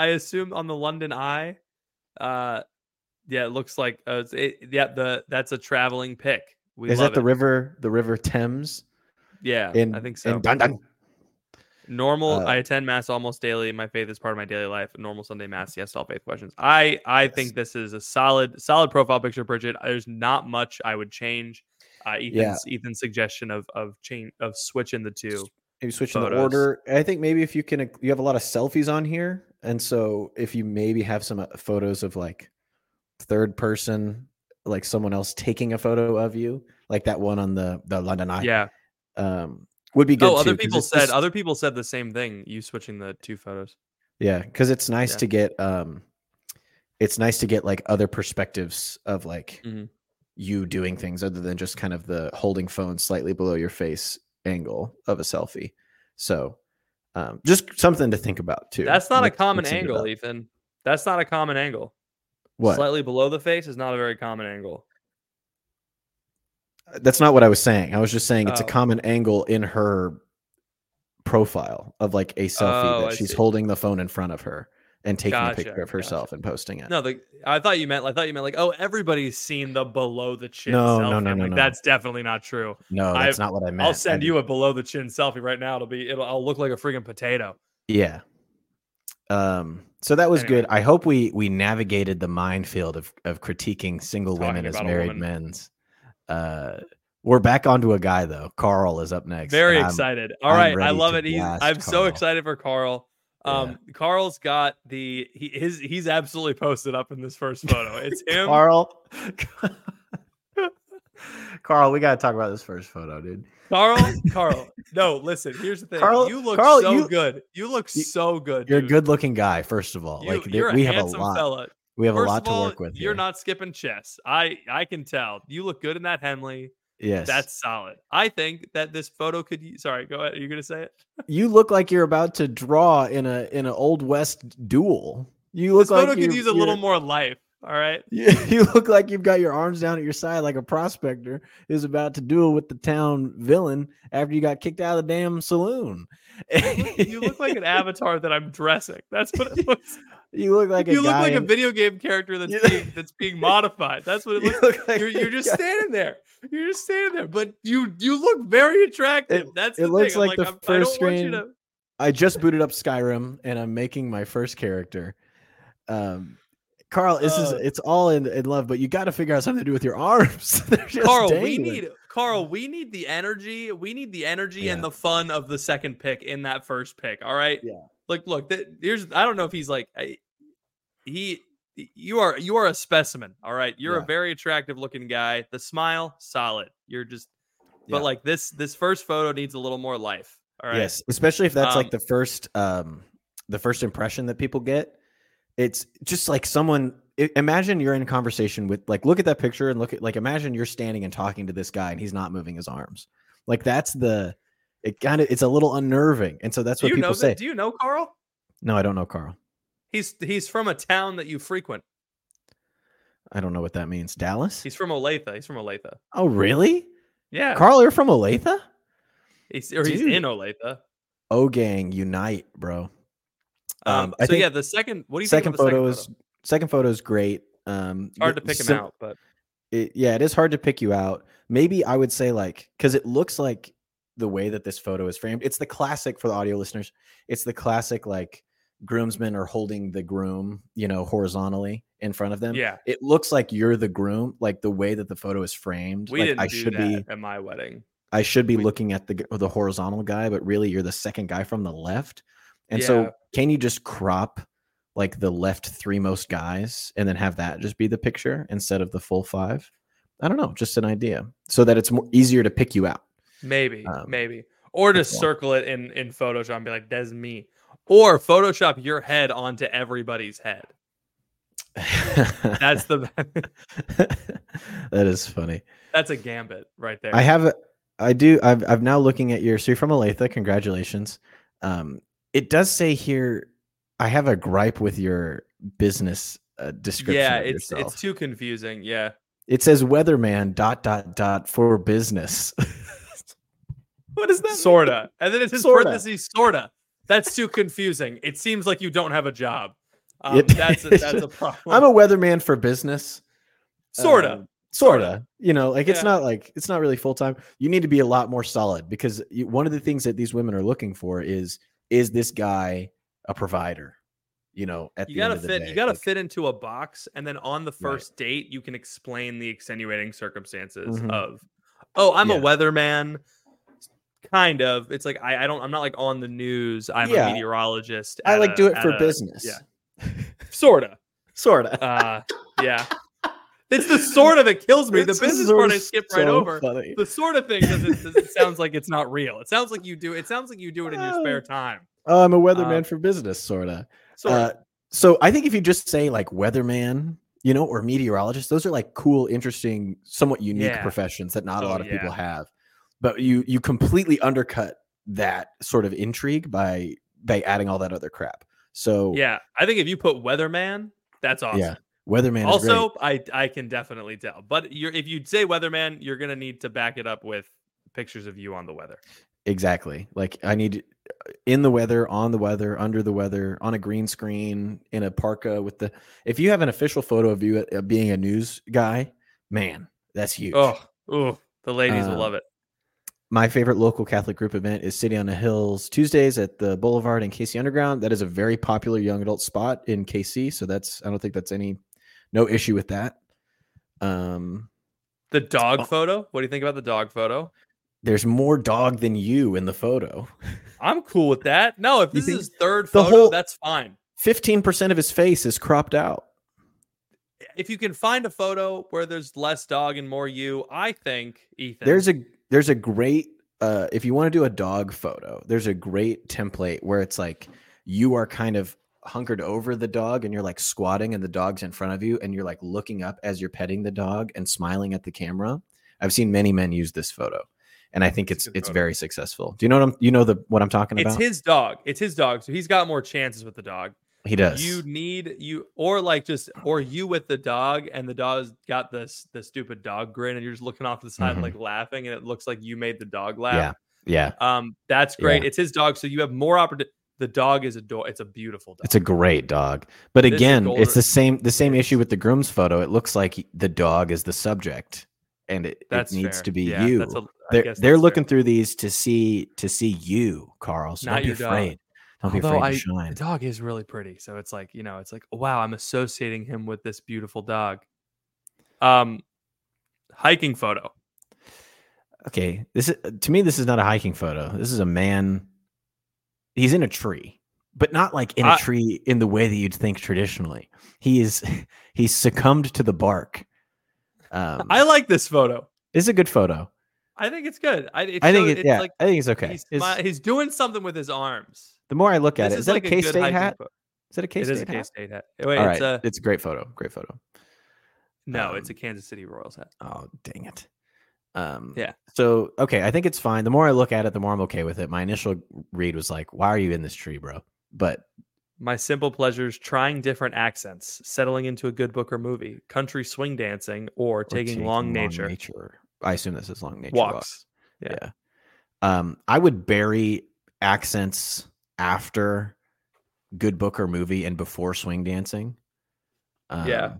I assume on the London Eye, uh, yeah, it looks like uh, it, yeah, the that's a traveling pick. We Is that the it. river, the River Thames? Yeah, In, I think so. In? Normal. Uh, I attend mass almost daily. My faith is part of my daily life. Normal Sunday mass. Yes, all faith questions. I I Yes. think this is a solid solid profile picture, Bridget. There's not much I would change. Uh, Ethan's Ethan's suggestion of of change of switching the two. maybe switching the order. I think maybe if you can, you have a lot of selfies on here, and so if you maybe have some uh, photos of like third person, like someone else taking a photo of you, like that one on the the London Eye. Yeah, Um, would be good. Oh, other too, people said just- other people said the same thing. You switching the two photos. Yeah, because it's nice Yeah. to get um it's nice to get like other perspectives of like Mhm. you doing things other than just kind of the holding phone slightly below your face angle of a selfie. So um just something to think about too. That's not a common angle. Ethan. That's not a common angle. What? Slightly below the face is not a very common angle. That's not what I was saying. I was just saying it's a Oh. common angle in her profile of like a selfie Oh, that I she's see. holding the phone in front of her and taking a picture of gotcha. herself and posting it. No, the I thought you meant I thought you meant like oh everybody's seen the below the chin. No, no, selfie. no, I'm no, like, no. That's definitely not true. No, I- that's not what I meant. I'll send did- you a below the chin selfie right now. It'll be it'll I'll look like a freaking potato. Yeah. Um, so that was Anyway. good. I hope we we navigated the minefield of of critiquing single Talking women as married men's. Uh, we're back onto a guy though. Carl is up next. Very excited. All right, I love it. He's, I'm so excited for Carl. Yeah. Um, Carl's got the he, his he's absolutely posted up in this first photo. [LAUGHS] It's him. Carl. [LAUGHS] Carl, we gotta talk about this first photo, dude. Carl, [LAUGHS] Carl. No, listen. Here's the thing. Carl- you look Carl, so you- good. You look you- so good. You're a good looking guy, first of all. You, like a we have a lot. fella. We have First a lot of to work with. You're here. not skipping chess. I I can tell. You look good in that Henley. Yes. That's solid. I think that this photo could. Sorry, go ahead. Are you gonna say it? [LAUGHS] you look like you're about to draw in a in an old west duel. You look like This photo could use a little more life. All right. You, [LAUGHS] you look like you've got your arms down at your side like a prospector who's about to duel with the town villain after you got kicked out of the damn saloon. You look like an avatar that I'm dressing. That's what it [LAUGHS] looks. you look like a you look like a video game character that's You- being that's being [LAUGHS] modified. That's what it you looks. look like You're, you're just guy- standing there. You're just standing there, but you you look very attractive. It- that's it looks. I'm like the I'm- first don't want you screen- to- I just booted up Skyrim and I'm making my first character. Um Carl, this is Uh, it's all in, in love, but you got to figure out something to do with your arms. [LAUGHS] Carl, we need Carl, we need the energy. We need the energy and the fun of the second pick in that first pick. All right. Yeah. Like, look, th- here's. I don't know if he's like I- he. You are you are a specimen. All right. You're Yeah. a very attractive looking guy. The smile, solid. You're just. But Yeah. like this this first photo needs a little more life. All right. Yes, especially if that's Um, like the first um the first impression that people get. It's just like someone imagine you're in conversation with like look at that picture and look at like imagine you're standing and talking to this guy and he's not moving his arms. Like that's the it kind of it's a little unnerving. And so that's Do what people say. Do you know Carl? no, I don't know Carl. He's he's from a town that you frequent. I don't know what that means. Dallas? He's from Olathe. He's from Olathe. oh, really? Yeah. Carl, you're from Olathe? he's, or he's in Olathe. O gang unite, bro. Um, Um, so yeah, the second what do you second think of the photo second is second photo is great. Um Hard to pick him out, but it, yeah, it is hard to pick you out. Maybe I would say like because it looks like the way that this photo is framed. It's the classic for the audio listeners. It's the classic like groomsmen are holding the groom, you know, horizontally in front of them. yeah, It looks like you're the groom, like the way that the photo is framed. we like didn't I do should that be, at my wedding. I should be we- looking at the the horizontal guy, but really you're the second guy from the left. And Yeah. so, can you just crop like the left three most guys and then have that just be the picture instead of the full five? I don't know, just an idea, so that it's more easier to pick you out. Maybe, Um, maybe, or to circle it in in Photoshop and be like, "That's me," or Photoshop your head onto everybody's head. That's the [LAUGHS] that is funny. that's a gambit right there. I have a, I do. I've I'm now looking at your. So you're from Olathe. Congratulations. Um, it does say here. I have a gripe with your business uh, description. yeah, it's yourself. it's too confusing. Yeah, It says weatherman dot dot dot for business. [LAUGHS] what is that? sorta, and then it's in Sorta. parentheses, sorta. That's too confusing. It seems like you don't have a job. [LAUGHS] Um, It- that's a, that's a problem. I'm a weatherman for business. sorta. Um, sorta. You know, like it's Yeah. not like it's not really full time. You need to be a lot more solid because you, one of the things that these women are looking for is is this guy a provider? You know, at you the gotta end of the fit day, you gotta like- fit into a box and then on the Right. first date you can explain the extenuating circumstances Mhm. of oh i'm Yeah. a weatherman kind of it's like I, I don't i'm not like on the news i'm Yeah. a meteorologist I like a- do it for a- business. yeah [LAUGHS] sorta sorta. uh yeah [LAUGHS] It's the sort of that kills me. The business so- part I skipped right over. funny. The sort of thing doesn't, doesn't sounds like it's not real. It sounds like you do. It sounds like you do it in your spare time. Oh, I'm a weatherman Uh, for business, sorta. Sort Uh, so I think if you just say like weatherman, you know, or meteorologist, those are like cool, interesting, somewhat unique Yeah. professions that not a Oh, lot of people have. But you you completely undercut that sort of intrigue by by adding all that other crap. So yeah, I think if you put weatherman, that's awesome. yeah, weatherman. is also. I I can definitely tell. But you're if you say weatherman, you're gonna need to back it up with pictures of you on the weather. exactly like I need uh, in the weather, on the weather, under the weather, on a green screen, in a parka with the. If you have an official photo of you uh, being a news guy, man, that's huge. Oh, oh, the ladies will Uh, love it. my favorite local Catholic group event is City on the Hills Tuesdays at the Boulevard in KC Underground. That is a very popular young adult spot in KC, so that's I don't think that's any no issue with that. Um, The dog oh. photo. What do you think about the dog photo? there's more dog than you in the photo. I'm cool with that. No, if this is his third photo, whole- that's fine. Fifteen percent of his face is cropped out. If you can find a photo where there's less dog and more you, I think Ethan. There's a there's a great uh, if you want to do a dog photo, there's a great template where it's like you are kind of hunkered over the dog and you're like squatting and the dog's in front of you and you're like looking up as you're petting the dog and smiling at the camera. I've seen many men use this photo and I think It's it's it's very successful. Do you know what I'm you know the what I'm talking about? it's his dog. It's his dog, so he's got more chances with the dog. he does. You need you or like just or you with the dog, and the dog's got this the stupid dog grin, and you're just looking off to the side Mhm. like laughing, and it looks like you made the dog laugh. yeah. Yeah. Um, that's great. Yeah. It's his dog, so you have more opportunity. The dog is a dog. It's a beautiful dog. It's a great dog. But This again, golden- it's the same the same issue with the groom's photo. It looks like he- the dog is the subject and it, it needs fair. to be Yeah, you. a- they're they're fair. looking through these to see to see you, Carl. So Not don't be your dog. afraid. Don't be afraid I- to shine. The dog is really pretty, so it's like you know, it's like wow, I'm associating him with this beautiful dog. Um, hiking photo. Okay, this is to me. This is not a hiking photo. This is a man. He's in a tree, but not like in a I- tree in the way that you'd think traditionally. He is. [LAUGHS] He's succumbed to the bark. Um, I like this photo. it's a good photo. I think it's good. I, it I think it. it's Yeah, like I think it's okay. he's, It's- he's doing something with his arms. the more I look at This it, is is that like a K State hat? Is that a K It is a State K hat? State hat. Wait, All it's right, a it's a great photo. Great photo. no, it's a um, Kansas City Royals hat. Oh, dang it. Um, Yeah. So okay, I think it's fine. The more I look at it, the more I'm okay with it. My initial read was like, "Why are you in this tree, bro?" But My simple pleasures: trying different accents, settling into a good book or movie, country swing dancing, or or taking, long, nature nature. I assume this is long nature walks. walks. Yeah. Yeah. Um, I would bury accents after good book or movie and before swing dancing. Um, Yeah.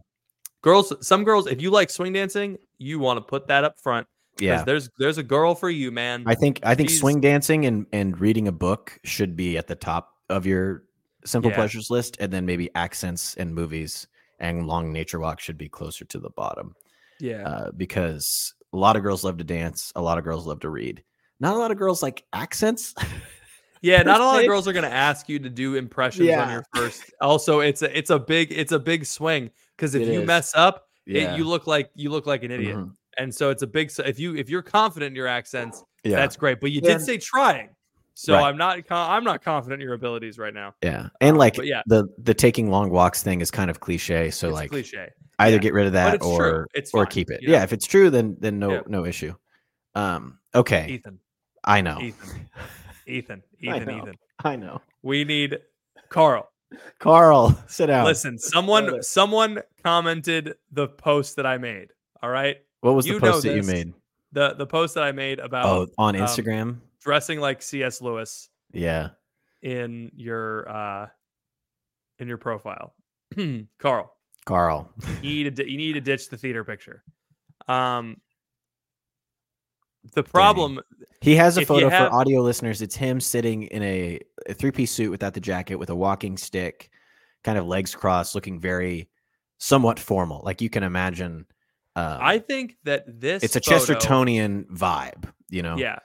Girls, some girls, if you like swing dancing, you want to put that up front. Yeah. There's there's a girl for you, man. I think I think She's- swing dancing and and reading a book should be at the top of your simple Yeah. pleasures list, and then maybe accents and movies and long nature walk should be closer to the bottom. yeah. Uh, because a lot of girls love to dance, a lot of girls love to read. Not a lot of girls like accents. [LAUGHS] Yeah, not a lot of girls are going to ask you to do impressions on your first. Also, it's a it's a big it's a big swing because if It you is. mess up, Yeah. it, you look like you look like an idiot. Mhm. And so it's a big. If you if you're confident in your accents, Yeah. that's great. But you Yeah. did say trying, so Right. I'm not co- I'm not confident in your abilities right now. yeah. And Um, like but yeah. the the taking long walks thing is kind of cliche. So it's like cliche. either yeah. get rid of that it's or It's or keep it. you know? Yeah, if it's true, then then no Yeah. no issue. Um. Okay, Ethan, I know. Ethan, Ethan, [LAUGHS] I Ethan, know. Ethan. I know. We need Carl. Carl, sit down. Listen, someone someone commented the post that I made. All right, what was you the post that you made? the the post that I made about Oh, on um, Instagram. dressing like C.S. Lewis yeah. in your uh in your profile. [CLEARS THROAT] Carl, Carl. you [LAUGHS] need to you need to ditch the theater picture. Um, the problem, He has a photo have- for audio listeners. It's him sitting in a, a three piece suit without the jacket with a walking stick, kind of legs crossed, looking very somewhat formal. Like you can imagine. Um, I think that this it's a photo- Chestertonian vibe, you know? Yeah,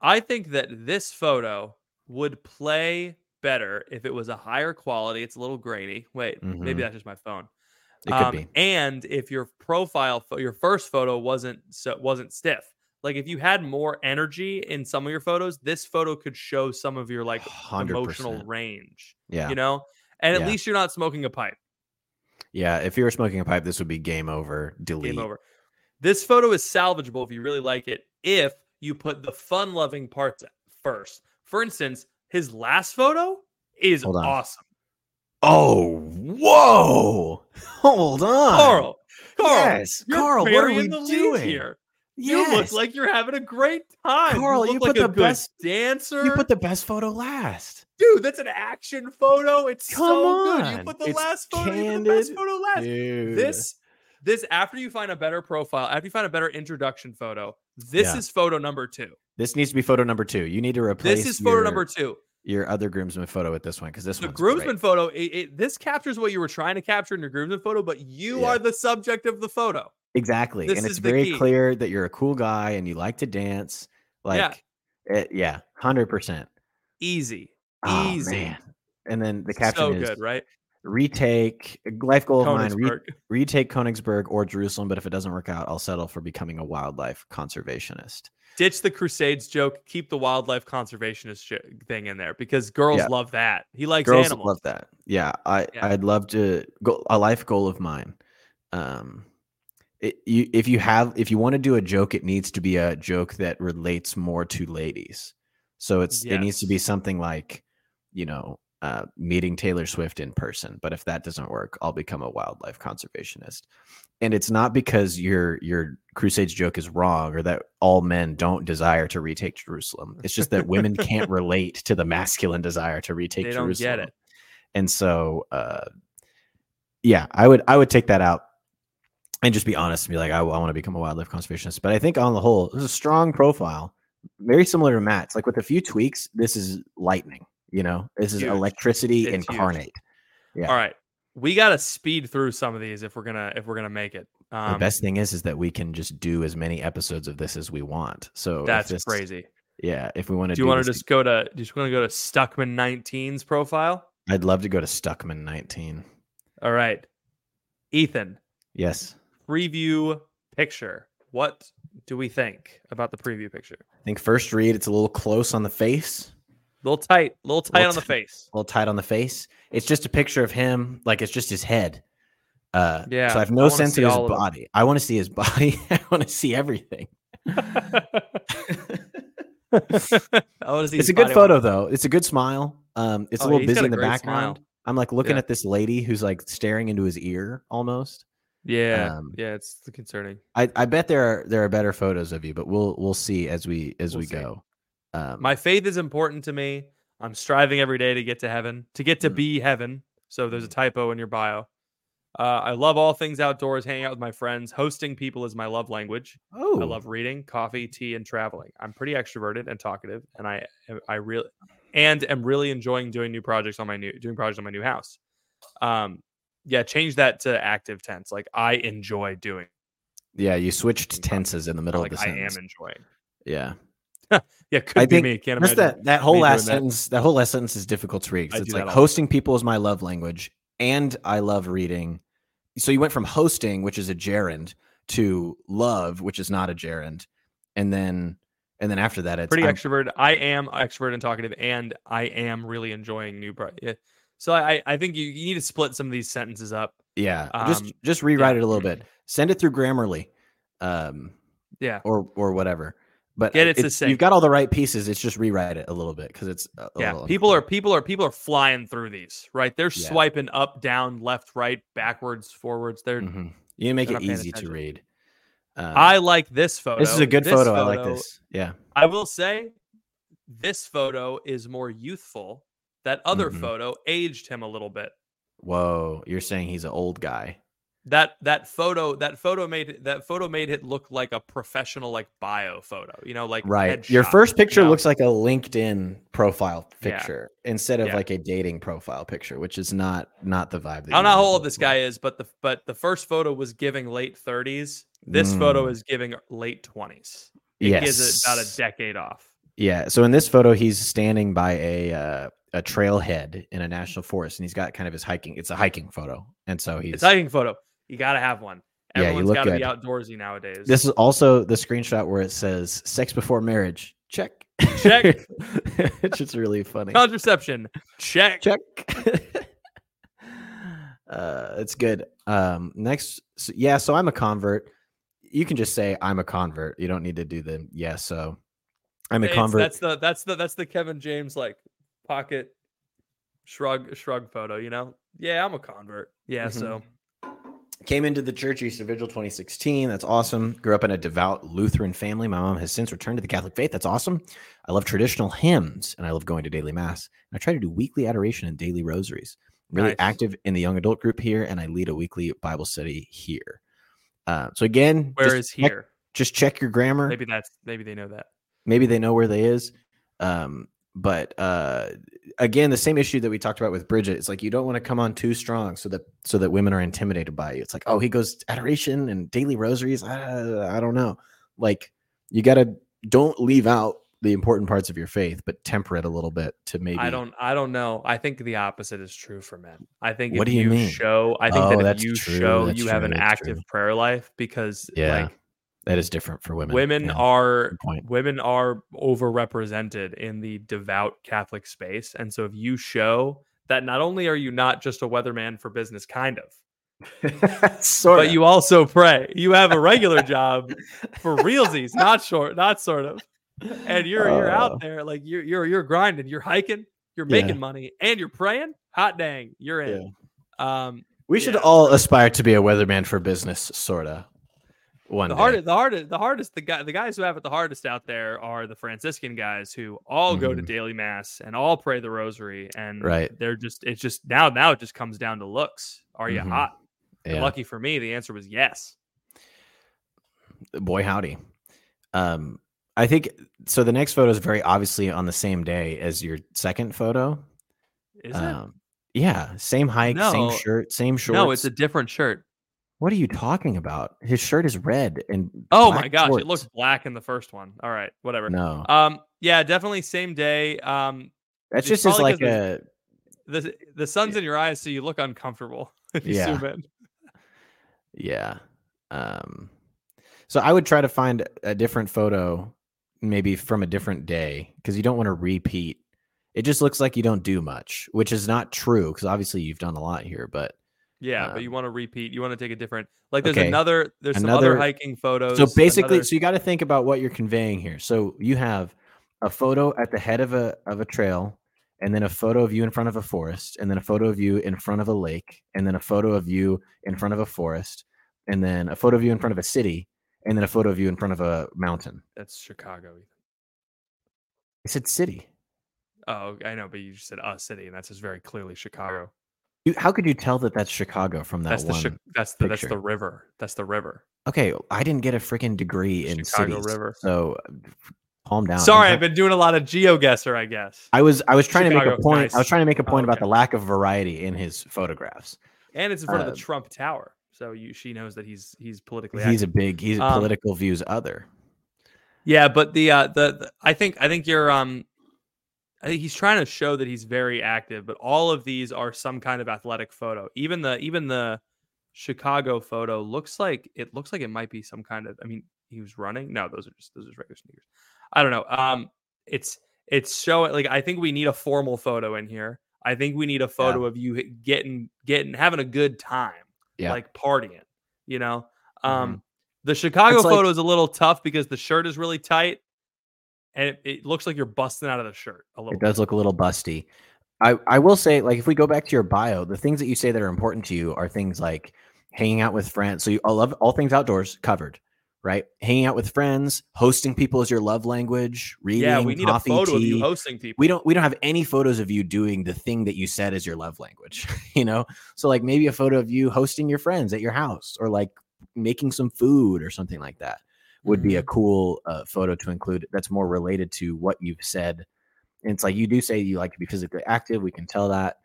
I think that this photo would play better if it was a higher quality. It's a little grainy. Wait, maybe Mhm. that's just my phone. It could Um, be. And if your profile, pho- your first photo wasn't so wasn't stiff. Like if you had more energy in some of your photos, this photo could show some of your like emotional 100%. range. Yeah. You know, and at Yeah. least you're not smoking a pipe. Yeah. If you were smoking a pipe, this would be game over. Delete. Game over. This photo is salvageable if you really like it. If you put the fun-loving parts first. For instance, his last photo is awesome. Oh, whoa. [LAUGHS] Hold on. Carl, Carl, Yes. Carl, what are we in the lead doing? here? You look like you're having a great time. Carl, you, you look put like a the good best- dancer. you put the best photo last. dude. That's an action photo. It's Come so good. You put the It's last photo. You put the best photo last. Dude. This, this after you find a better profile, after you find a better introduction photo, this Yeah. is photo number two. This needs to be photo number two. You need to replace This is photo your- number two. Your other groomsman photo with this one because this The groomsman great. photo. It, it- this captures what you were trying to capture in your groomsman photo, but you Yeah. are the subject of the photo. Exactly. This and it's very key. clear that you're a cool guy and you like to dance. Like, it, yeah, 100%. Easy, Oh, easy. man. And then the caption so is good, right? Retake life goal of mine, re- retake Königsberg or Jerusalem. But if it doesn't work out, I'll settle for becoming a wildlife conservationist. ditch the crusades joke keep the wildlife conservationist jo- thing in there because girls Yeah. love that he likes Girls animals love that. Yeah, I Yeah. I'd love to go a life goal of mine. Um, it, you, if you have if you want to do a joke, it needs to be a joke that relates more to ladies. So it's it needs to be something like, you know, uh, meeting Taylor Swift in person. But if that doesn't work, I'll become a wildlife conservationist. And it's not because your your Crusades joke is wrong or that all men don't desire to retake Jerusalem. It's just that women can't [LAUGHS] relate to the masculine desire to retake they don't Jerusalem. get it And so, uh, yeah, I would I would take that out and just be honest and be like, I, want to become a wildlife conservationist. But I think on the whole, this is a strong profile, very similar to Matt's. Like with a few tweaks, this is lightning. You know, this is Huge. electricity It's huge. incarnate. Yeah. all right we gotta speed through some of these if we're gonna if we're gonna make it um, the best thing is, is that we can just do as many episodes of this as we want. So that's this- crazy Yeah, if we want to, do you want to just go to do you just want to go to stuckman 19's profile I'd love to go to Stuckman 19. all right ethan Yes, preview picture what do we think about the preview picture I think first read, it's a little close on the face. A little tight little tight Little on the face a little tight on the face. It's just a picture of him, like it's just his head. Uh, Yeah, So I have no wanna sense of his of body. I want to see his [LAUGHS] body. I want to see everything. [LAUGHS] [LAUGHS] I want to see. it's a good photo though. It's a good smile. Um, it's Oh, a little busy in the background. smile. I'm like looking Yeah. at this lady who's like staring into his ear almost. Yeah, Um, yeah, it's concerning. I, I bet there are there are better photos of you, but we'll we'll see as we as We'll we see. go. Um, My faith is important to me. I'm striving every day to get to heaven, to get to Mm. be heaven. So there's a typo in your bio. Uh, I love all things outdoors, hanging out with my friends. Hosting people is my love language. oh, I love reading, coffee, tea, and traveling. I'm pretty extroverted and talkative, and I I really and am really enjoying doing new projects on my new doing projects on my new house. Um, yeah, change that to active tense. Like I enjoy doing. yeah. You switched tenses in the middle Like of the sentence. I am enjoying. yeah. [LAUGHS] Yeah, could I be think me. Can't imagine. that that whole last that. sentence. That whole last sentence is difficult to read. It's like hosting people is my love language, and I love reading. So you went from hosting, which is a gerund, to love, which is not a gerund, and then and then after that, it's pretty I'm- extroverted. I am extrovert and talkative, and I am really enjoying new. Pro- yeah. So I I think you, you need to split some of these sentences up. Yeah, Um, just just rewrite yeah. it a little bit. Send it through Grammarly, um, Yeah, or or whatever. But it's-. You've got all the right pieces. It's just rewrite it a little bit because it's yeah. little People are people are people are flying through these. Right, they're Yeah. swiping up, down, left, right, backwards, forwards. They're. Mhm. You make it easy to read. Um, I like this photo. this is a good This photo. I like this. Yeah. I will say, this photo is more youthful. That other Mhm. photo aged him a little bit. Whoa, you're saying he's an old guy. That that photo that photo made that photo made it look like a professional like bio photo you know like Right. Your first picture you know? looks like a LinkedIn profile Yeah. picture instead of Yeah. like a dating profile picture, which is not not the vibe. I don't know how old this guy is but the but the first photo was giving late 30s this photo Mm. is giving late 20s it Yes. gives it about a decade off Yeah. So in this photo, he's standing by a uh, a trailhead in a national forest, and he's got kind of his hiking. It's a hiking photo, and so he's it's a hiking photo You gotta have one. Yeah, you Everyone's look gotta be good. outdoorsy nowadays. This is also the screenshot where it says "sex before marriage." Check. Check. [LAUGHS] it's just really funny. contraception. Check. Check. [LAUGHS] uh, it's good. Um, next, so, yeah. So I'm a convert. You can just say I'm a convert. You don't need to do the yeah. So I'm a It's- convert. That's the that's the that's the Kevin James like pocket shrug shrug photo. You know? Yeah, I'm a convert. Yeah. Mhm. So Came into the church Easter Vigil 2016. That's awesome. Grew up in a devout Lutheran family. My mom has since returned to the Catholic faith. That's awesome. I love traditional hymns and I love going to daily mass. And I try to do weekly adoration and daily rosaries. I'm really Nice. active in the young adult group here, and I lead a weekly Bible study here. Uh, so again, where is check- here? just check your grammar. Maybe that's maybe they know that. maybe they know where they is um but uh again the same issue that we talked about with bridget it's like you don't want to come on too strong so that so that women are intimidated by you it's like oh he goes adoration and daily rosaries i, I don't know like you gotta don't leave out the important parts of your faith but temper it a little bit to maybe I don't I don't know. I think the opposite is true for men. I think What if do you you, mean? show I think Oh, that if you true, show you have an active true. prayer life because yeah like that is different for women women Yeah, are women are overrepresented in the devout Catholic space. And so if you show that not only are you not just a weatherman for business, kind of, sort [LAUGHS] but you also pray. You have a regular [LAUGHS] job for realsies, not short, not sort of. And you're you're Uh. out there like you're you're you're grinding, you're hiking, you're Yeah. making money, and you're praying. Hot dang, you're in. Um, we should all aspire to be a weatherman for business sorta one the day. hardest, the hardest, the hardest, the guy, the guys who have it the hardest out there are the Franciscan guys who all go to Mhm. daily mass and all pray the rosary, and Right. they're just, it's just now, now it just comes down to looks. Are you Mhm. hot? Yeah. lucky for me, the answer was yes. boy howdy um i think so the next photo is very obviously on the same day as your second photo Is um yeah same hike No. same shirt same it? shorts No, it's a different shirt. What are you talking about his shirt is red and Oh my gosh, shorts. it looks black in the first one. All right, whatever. no Um, yeah, definitely same day. Um, that's just as probably a the the sun's in your eyes, so you look uncomfortable [LAUGHS] if you Yeah. zoom in. yeah um so i would try to find a different photo maybe from a different day because you don't want to repeat it just looks like you don't do much which is not true because obviously you've done a lot here but Yeah, but you Um, want to repeat. You want to take a different. Like there's okay, another. There's some another- other hiking photos. So basically, another- so you got to think about what you're conveying here. So you have a photo at the head of a of a trail, and then a photo of you in front of a forest, and then a photo of you in front of a lake, and then a photo of you in front of a forest, and then a photo of you in front of a city, and then a photo of you in front of a mountain. that's Chicago. I said city. Oh, I know, but you just said a city, and that's just very clearly Chicago. You, how could you tell that that's Chicago from that That's the one? Chi- that's the that's the river. That's the river. okay, I didn't get a freaking degree in Chicago cities, River. so calm down. Sorry, I've been doing a lot of GeoGuessr, I guess. I was I was trying to make a point. I was trying to make a Oh, point about the lack of variety in his photographs. and it's in front of uh, the Trump Tower, so you she knows that he's he's politically. He's a big he's a Um, political views other. Yeah, but the uh the, the I think I think you're um I think he's trying to show that he's very active, but all of these are some kind of athletic photo. Even the even the Chicago photo looks like it looks like it might be some kind of I mean, he was running. No, those are just those are regular sneakers. I don't know. Um it's it's showing like I think we need a formal photo in here. I think we need a photo of you getting getting having a good time. Yeah. Like partying, you know? Um Mhm. the Chicago It's like- photo is a little tough because the shirt is really tight and it, it looks like you're busting out of the shirt a little It does look a little busty. I, I will say, like, if we go back to your bio, the things that you say that are important to you are things like hanging out with friends. So you I love all things outdoors covered, right? Hanging out with friends, hosting people is your love language, reading, Yeah, we need coffee, a photo of you hosting people. we don't we don't have any photos of you doing the thing that you said is your love language [LAUGHS] you know so like maybe a photo of you hosting your friends at your house or like making some food or something like that would be a cool uh, photo to include that's more related to what you've said and it's like you do say you like to be physically active we can tell that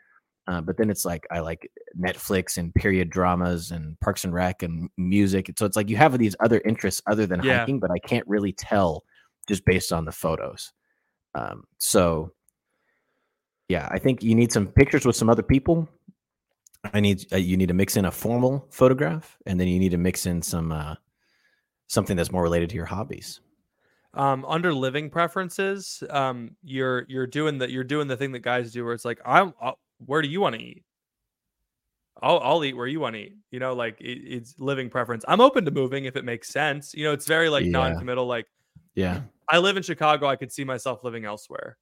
uh, but then it's like i like netflix and period dramas and parks and rec and music so it's like you have these other interests other than Yeah. hiking but i can't really tell just based on the photos um, so yeah, I think you need some pictures with some other people. I need uh, you need to mix in a formal photograph, and then you need to mix in some uh, something that's more related to your hobbies. Um, under living preferences, um, you're you're doing the you're doing the thing that guys do where it's like, I'm I'll, where do you want to eat? I'll I'll eat where you want to eat. You know, like it, it's living preference. I'm open to moving if it makes sense. You know, it's very like Yeah. non-committal. Like Yeah, I live in Chicago, I could see myself living elsewhere.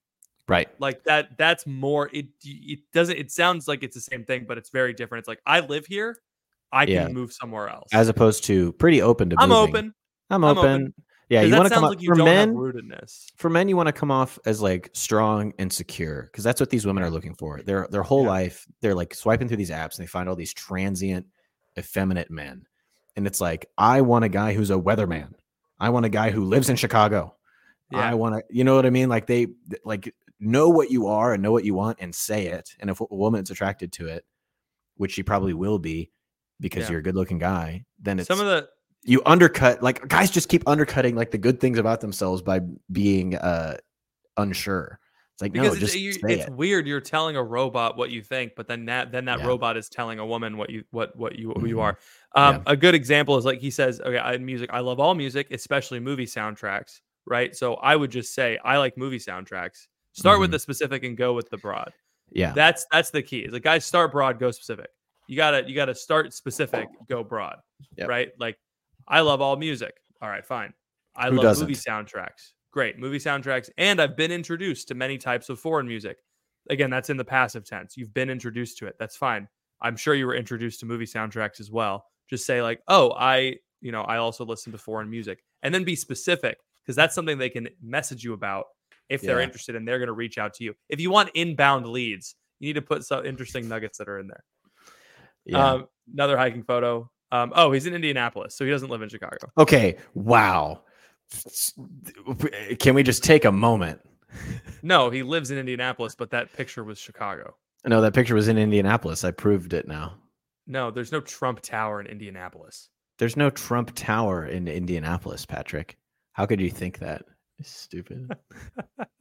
right. Like that. That's more. It it doesn't. It sounds like it's the same thing, but it's very different. It's like I live here, I can Yeah. move somewhere else. As opposed to pretty open to. I'm moving. open. I'm I'm open. open. Yeah, you want to come like for men. rootedness. For men, you want to come off as like strong and secure because that's what these women are looking for. Their their whole Yeah. life, they're like swiping through these apps and they find all these transient, effeminate men, and it's like I want a guy who's a weatherman. I want a guy who lives in Chicago. Yeah. I want to, you know what I mean? Like they like know what you are and know what you want and say it. And if a woman's attracted to it, which she probably will be because Yeah. you're a good looking guy, then it's Some of the you undercut like guys just keep undercutting like the good things about themselves by being uh unsure. It's like because no, it's, just you, it's it. weird. You're telling a robot what you think, but then that then that Yeah. robot is telling a woman what you what what you who you are. Um, Yeah. A good example is like he says, okay, I music. I love all music, especially movie soundtracks. Right. So I would just say I like movie soundtracks. Start with Mhm. the specific and go with the broad. Yeah, That's that's the key. Like guys start broad, go specific. You gotta you gotta start specific, go broad. Yep. Right. Like I love all music. All right, fine. I Who love movie doesn't? soundtracks. Great movie soundtracks, and I've been introduced to many types of foreign music. Again, that's in the passive tense. You've been introduced to it. That's fine. I'm sure you were introduced to movie soundtracks as well. Just say like, "Oh, I, you know, I also listen to foreign music," and then be specific because that's something they can message you about if they're interested, and they're going to reach out to you. If you want inbound leads, you need to put some interesting nuggets that are in there. Yeah. Um, another hiking photo. Um, oh, he's in Indianapolis, so he doesn't live in Chicago. okay, wow. Can we just take a moment? No, he lives in Indianapolis, but that picture was Chicago. No, that picture was in Indianapolis. I proved it now. No, there's no Trump Tower in Indianapolis. There's no Trump Tower in Indianapolis, Patrick. How could you think that? Stupid. [LAUGHS]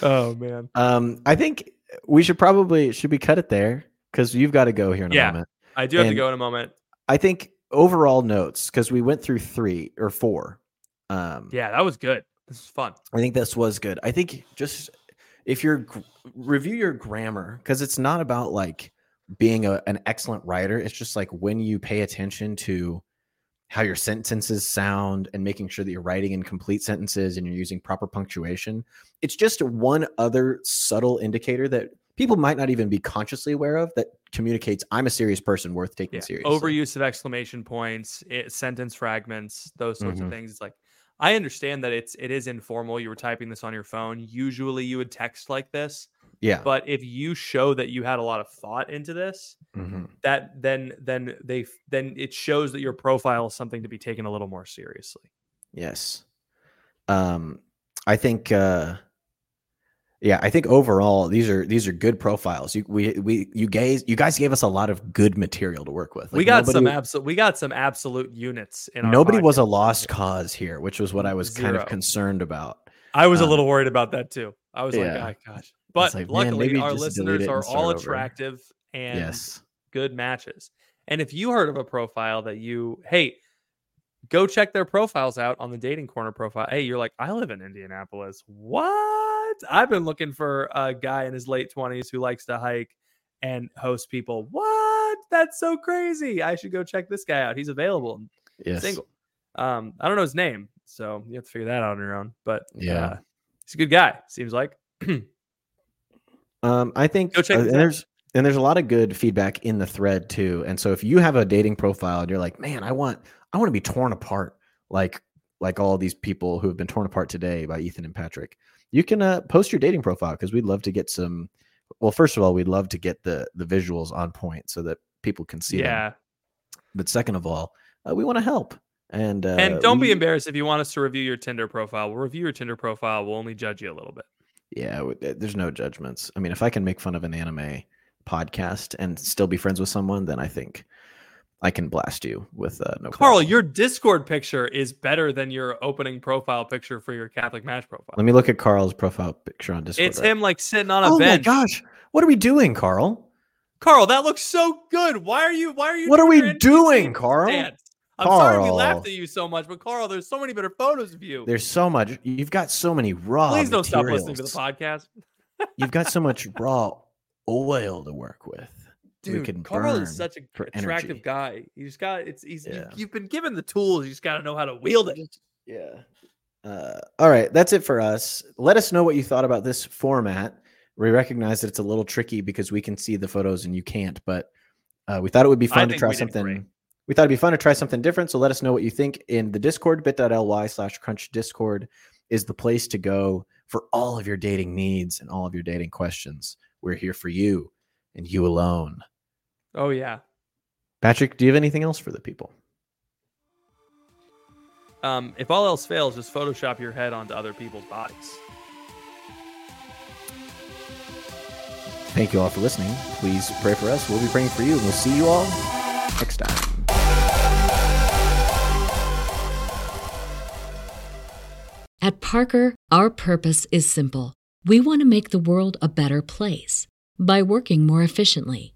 Oh man. um, I think we should probably should we cut it there because you've got to go here in a Yeah. moment. I do have to go in a moment. I think overall notes because we went through three or four. Um, Yeah, that was good. This is fun. I think this was good. I think just if you're review your grammar because it's not about like being a, an excellent writer. It's just like when you pay attention to how your sentences sound and making sure that you're writing in complete sentences and you're using proper punctuation. It's just one other subtle indicator that people might not even be consciously aware of that communicates I'm a serious person worth taking Yeah. seriously. Overuse of exclamation points, it, sentence fragments, those sorts Mhm. of things. It's like I understand that it's it is informal. You were typing this on your phone. Usually you would text like this, Yeah. but if you show that you had a lot of thought into this, Mhm. that then then they f- then it shows that your profile is something to be taken a little more seriously. Yes. Um, I think uh yeah, I think overall these are these are good profiles. You we we you guys you guys gave us a lot of good material to work with. we Like, got some nobody- absolute we got some absolute units in our nobody was a lost cause here, which was what I was kind of concerned about. I was a um, little worried about that too. I was yeah. like, oh, gosh. But like, man, luckily maybe our listeners are all over. attractive and yes. good matches. And if you heard of a profile that you, hey, go check their profiles out on the dating corner profile. Hey, you're like, I live in Indianapolis. What? I've been looking for a guy in his late 20s who likes to hike and host people. What? That's so crazy. I should go check this guy out. He's available and Yes. single. Um, I don't know his name, so you have to figure that out on your own. But Yeah. uh, he's a good guy, seems like. [CLEARS THROAT] Um, I think Go check uh, and there's and there's a lot of good feedback in the thread too. And so if you have a dating profile and you're like, man, I want I want to be torn apart like like all these people who have been torn apart today by Ethan and Patrick, you can uh, post your dating profile because we'd love to get some. Well, first of all, we'd love to get the the visuals on point so that people can see them. yeah. But second of all, uh, we want to help. And uh, and don't be embarrassed if you want us to review your Tinder profile. We'll review your Tinder profile. We'll only judge you a little bit. Yeah, there's no judgments. I mean, if I can make fun of an anime podcast and still be friends with someone, then I think I can blast you with uh, no. Carl, problem. your Discord picture is better than your opening profile picture for your Catholic match profile. Let me look at Carl's profile picture on Discord. It's right- him like sitting on a Oh bench. my gosh, what are we doing, Carl? Carl, that looks so good. Why are you? Why are you? What are we doing, Carl? stance? I'm sorry we laughed at you so much, but Carl, there's so many better photos of you. There's so much. You've got so many raw. Please don't stop listening to the podcast. [LAUGHS] You've got so much raw oil to work with. We Dude, can Carl is such a for attractive energy. guy. He's got it's he's you- Yeah. you've been given the tools. You just got to know how to wield it. Yeah. Uh, all right, that's it for us. Let us know what you thought about this format. We recognize that it's a little tricky because we can see the photos and you can't, but uh, we thought it would be I fun to try we something. great. We thought it'd be fun to try something different. So let us know what you think in the Discord. Bit.ly slash crunch Discord is the place to go for all of your dating needs and all of your dating questions. We're here for you and you alone. Oh yeah. Patrick, do you have anything else for the people? Um, if all else fails, just Photoshop your head onto other people's bodies. Thank you all for listening. Please pray for us. We'll be praying for you, and we'll see you all next time. At Parker, our purpose is simple. We want to make the world a better place by working more efficiently,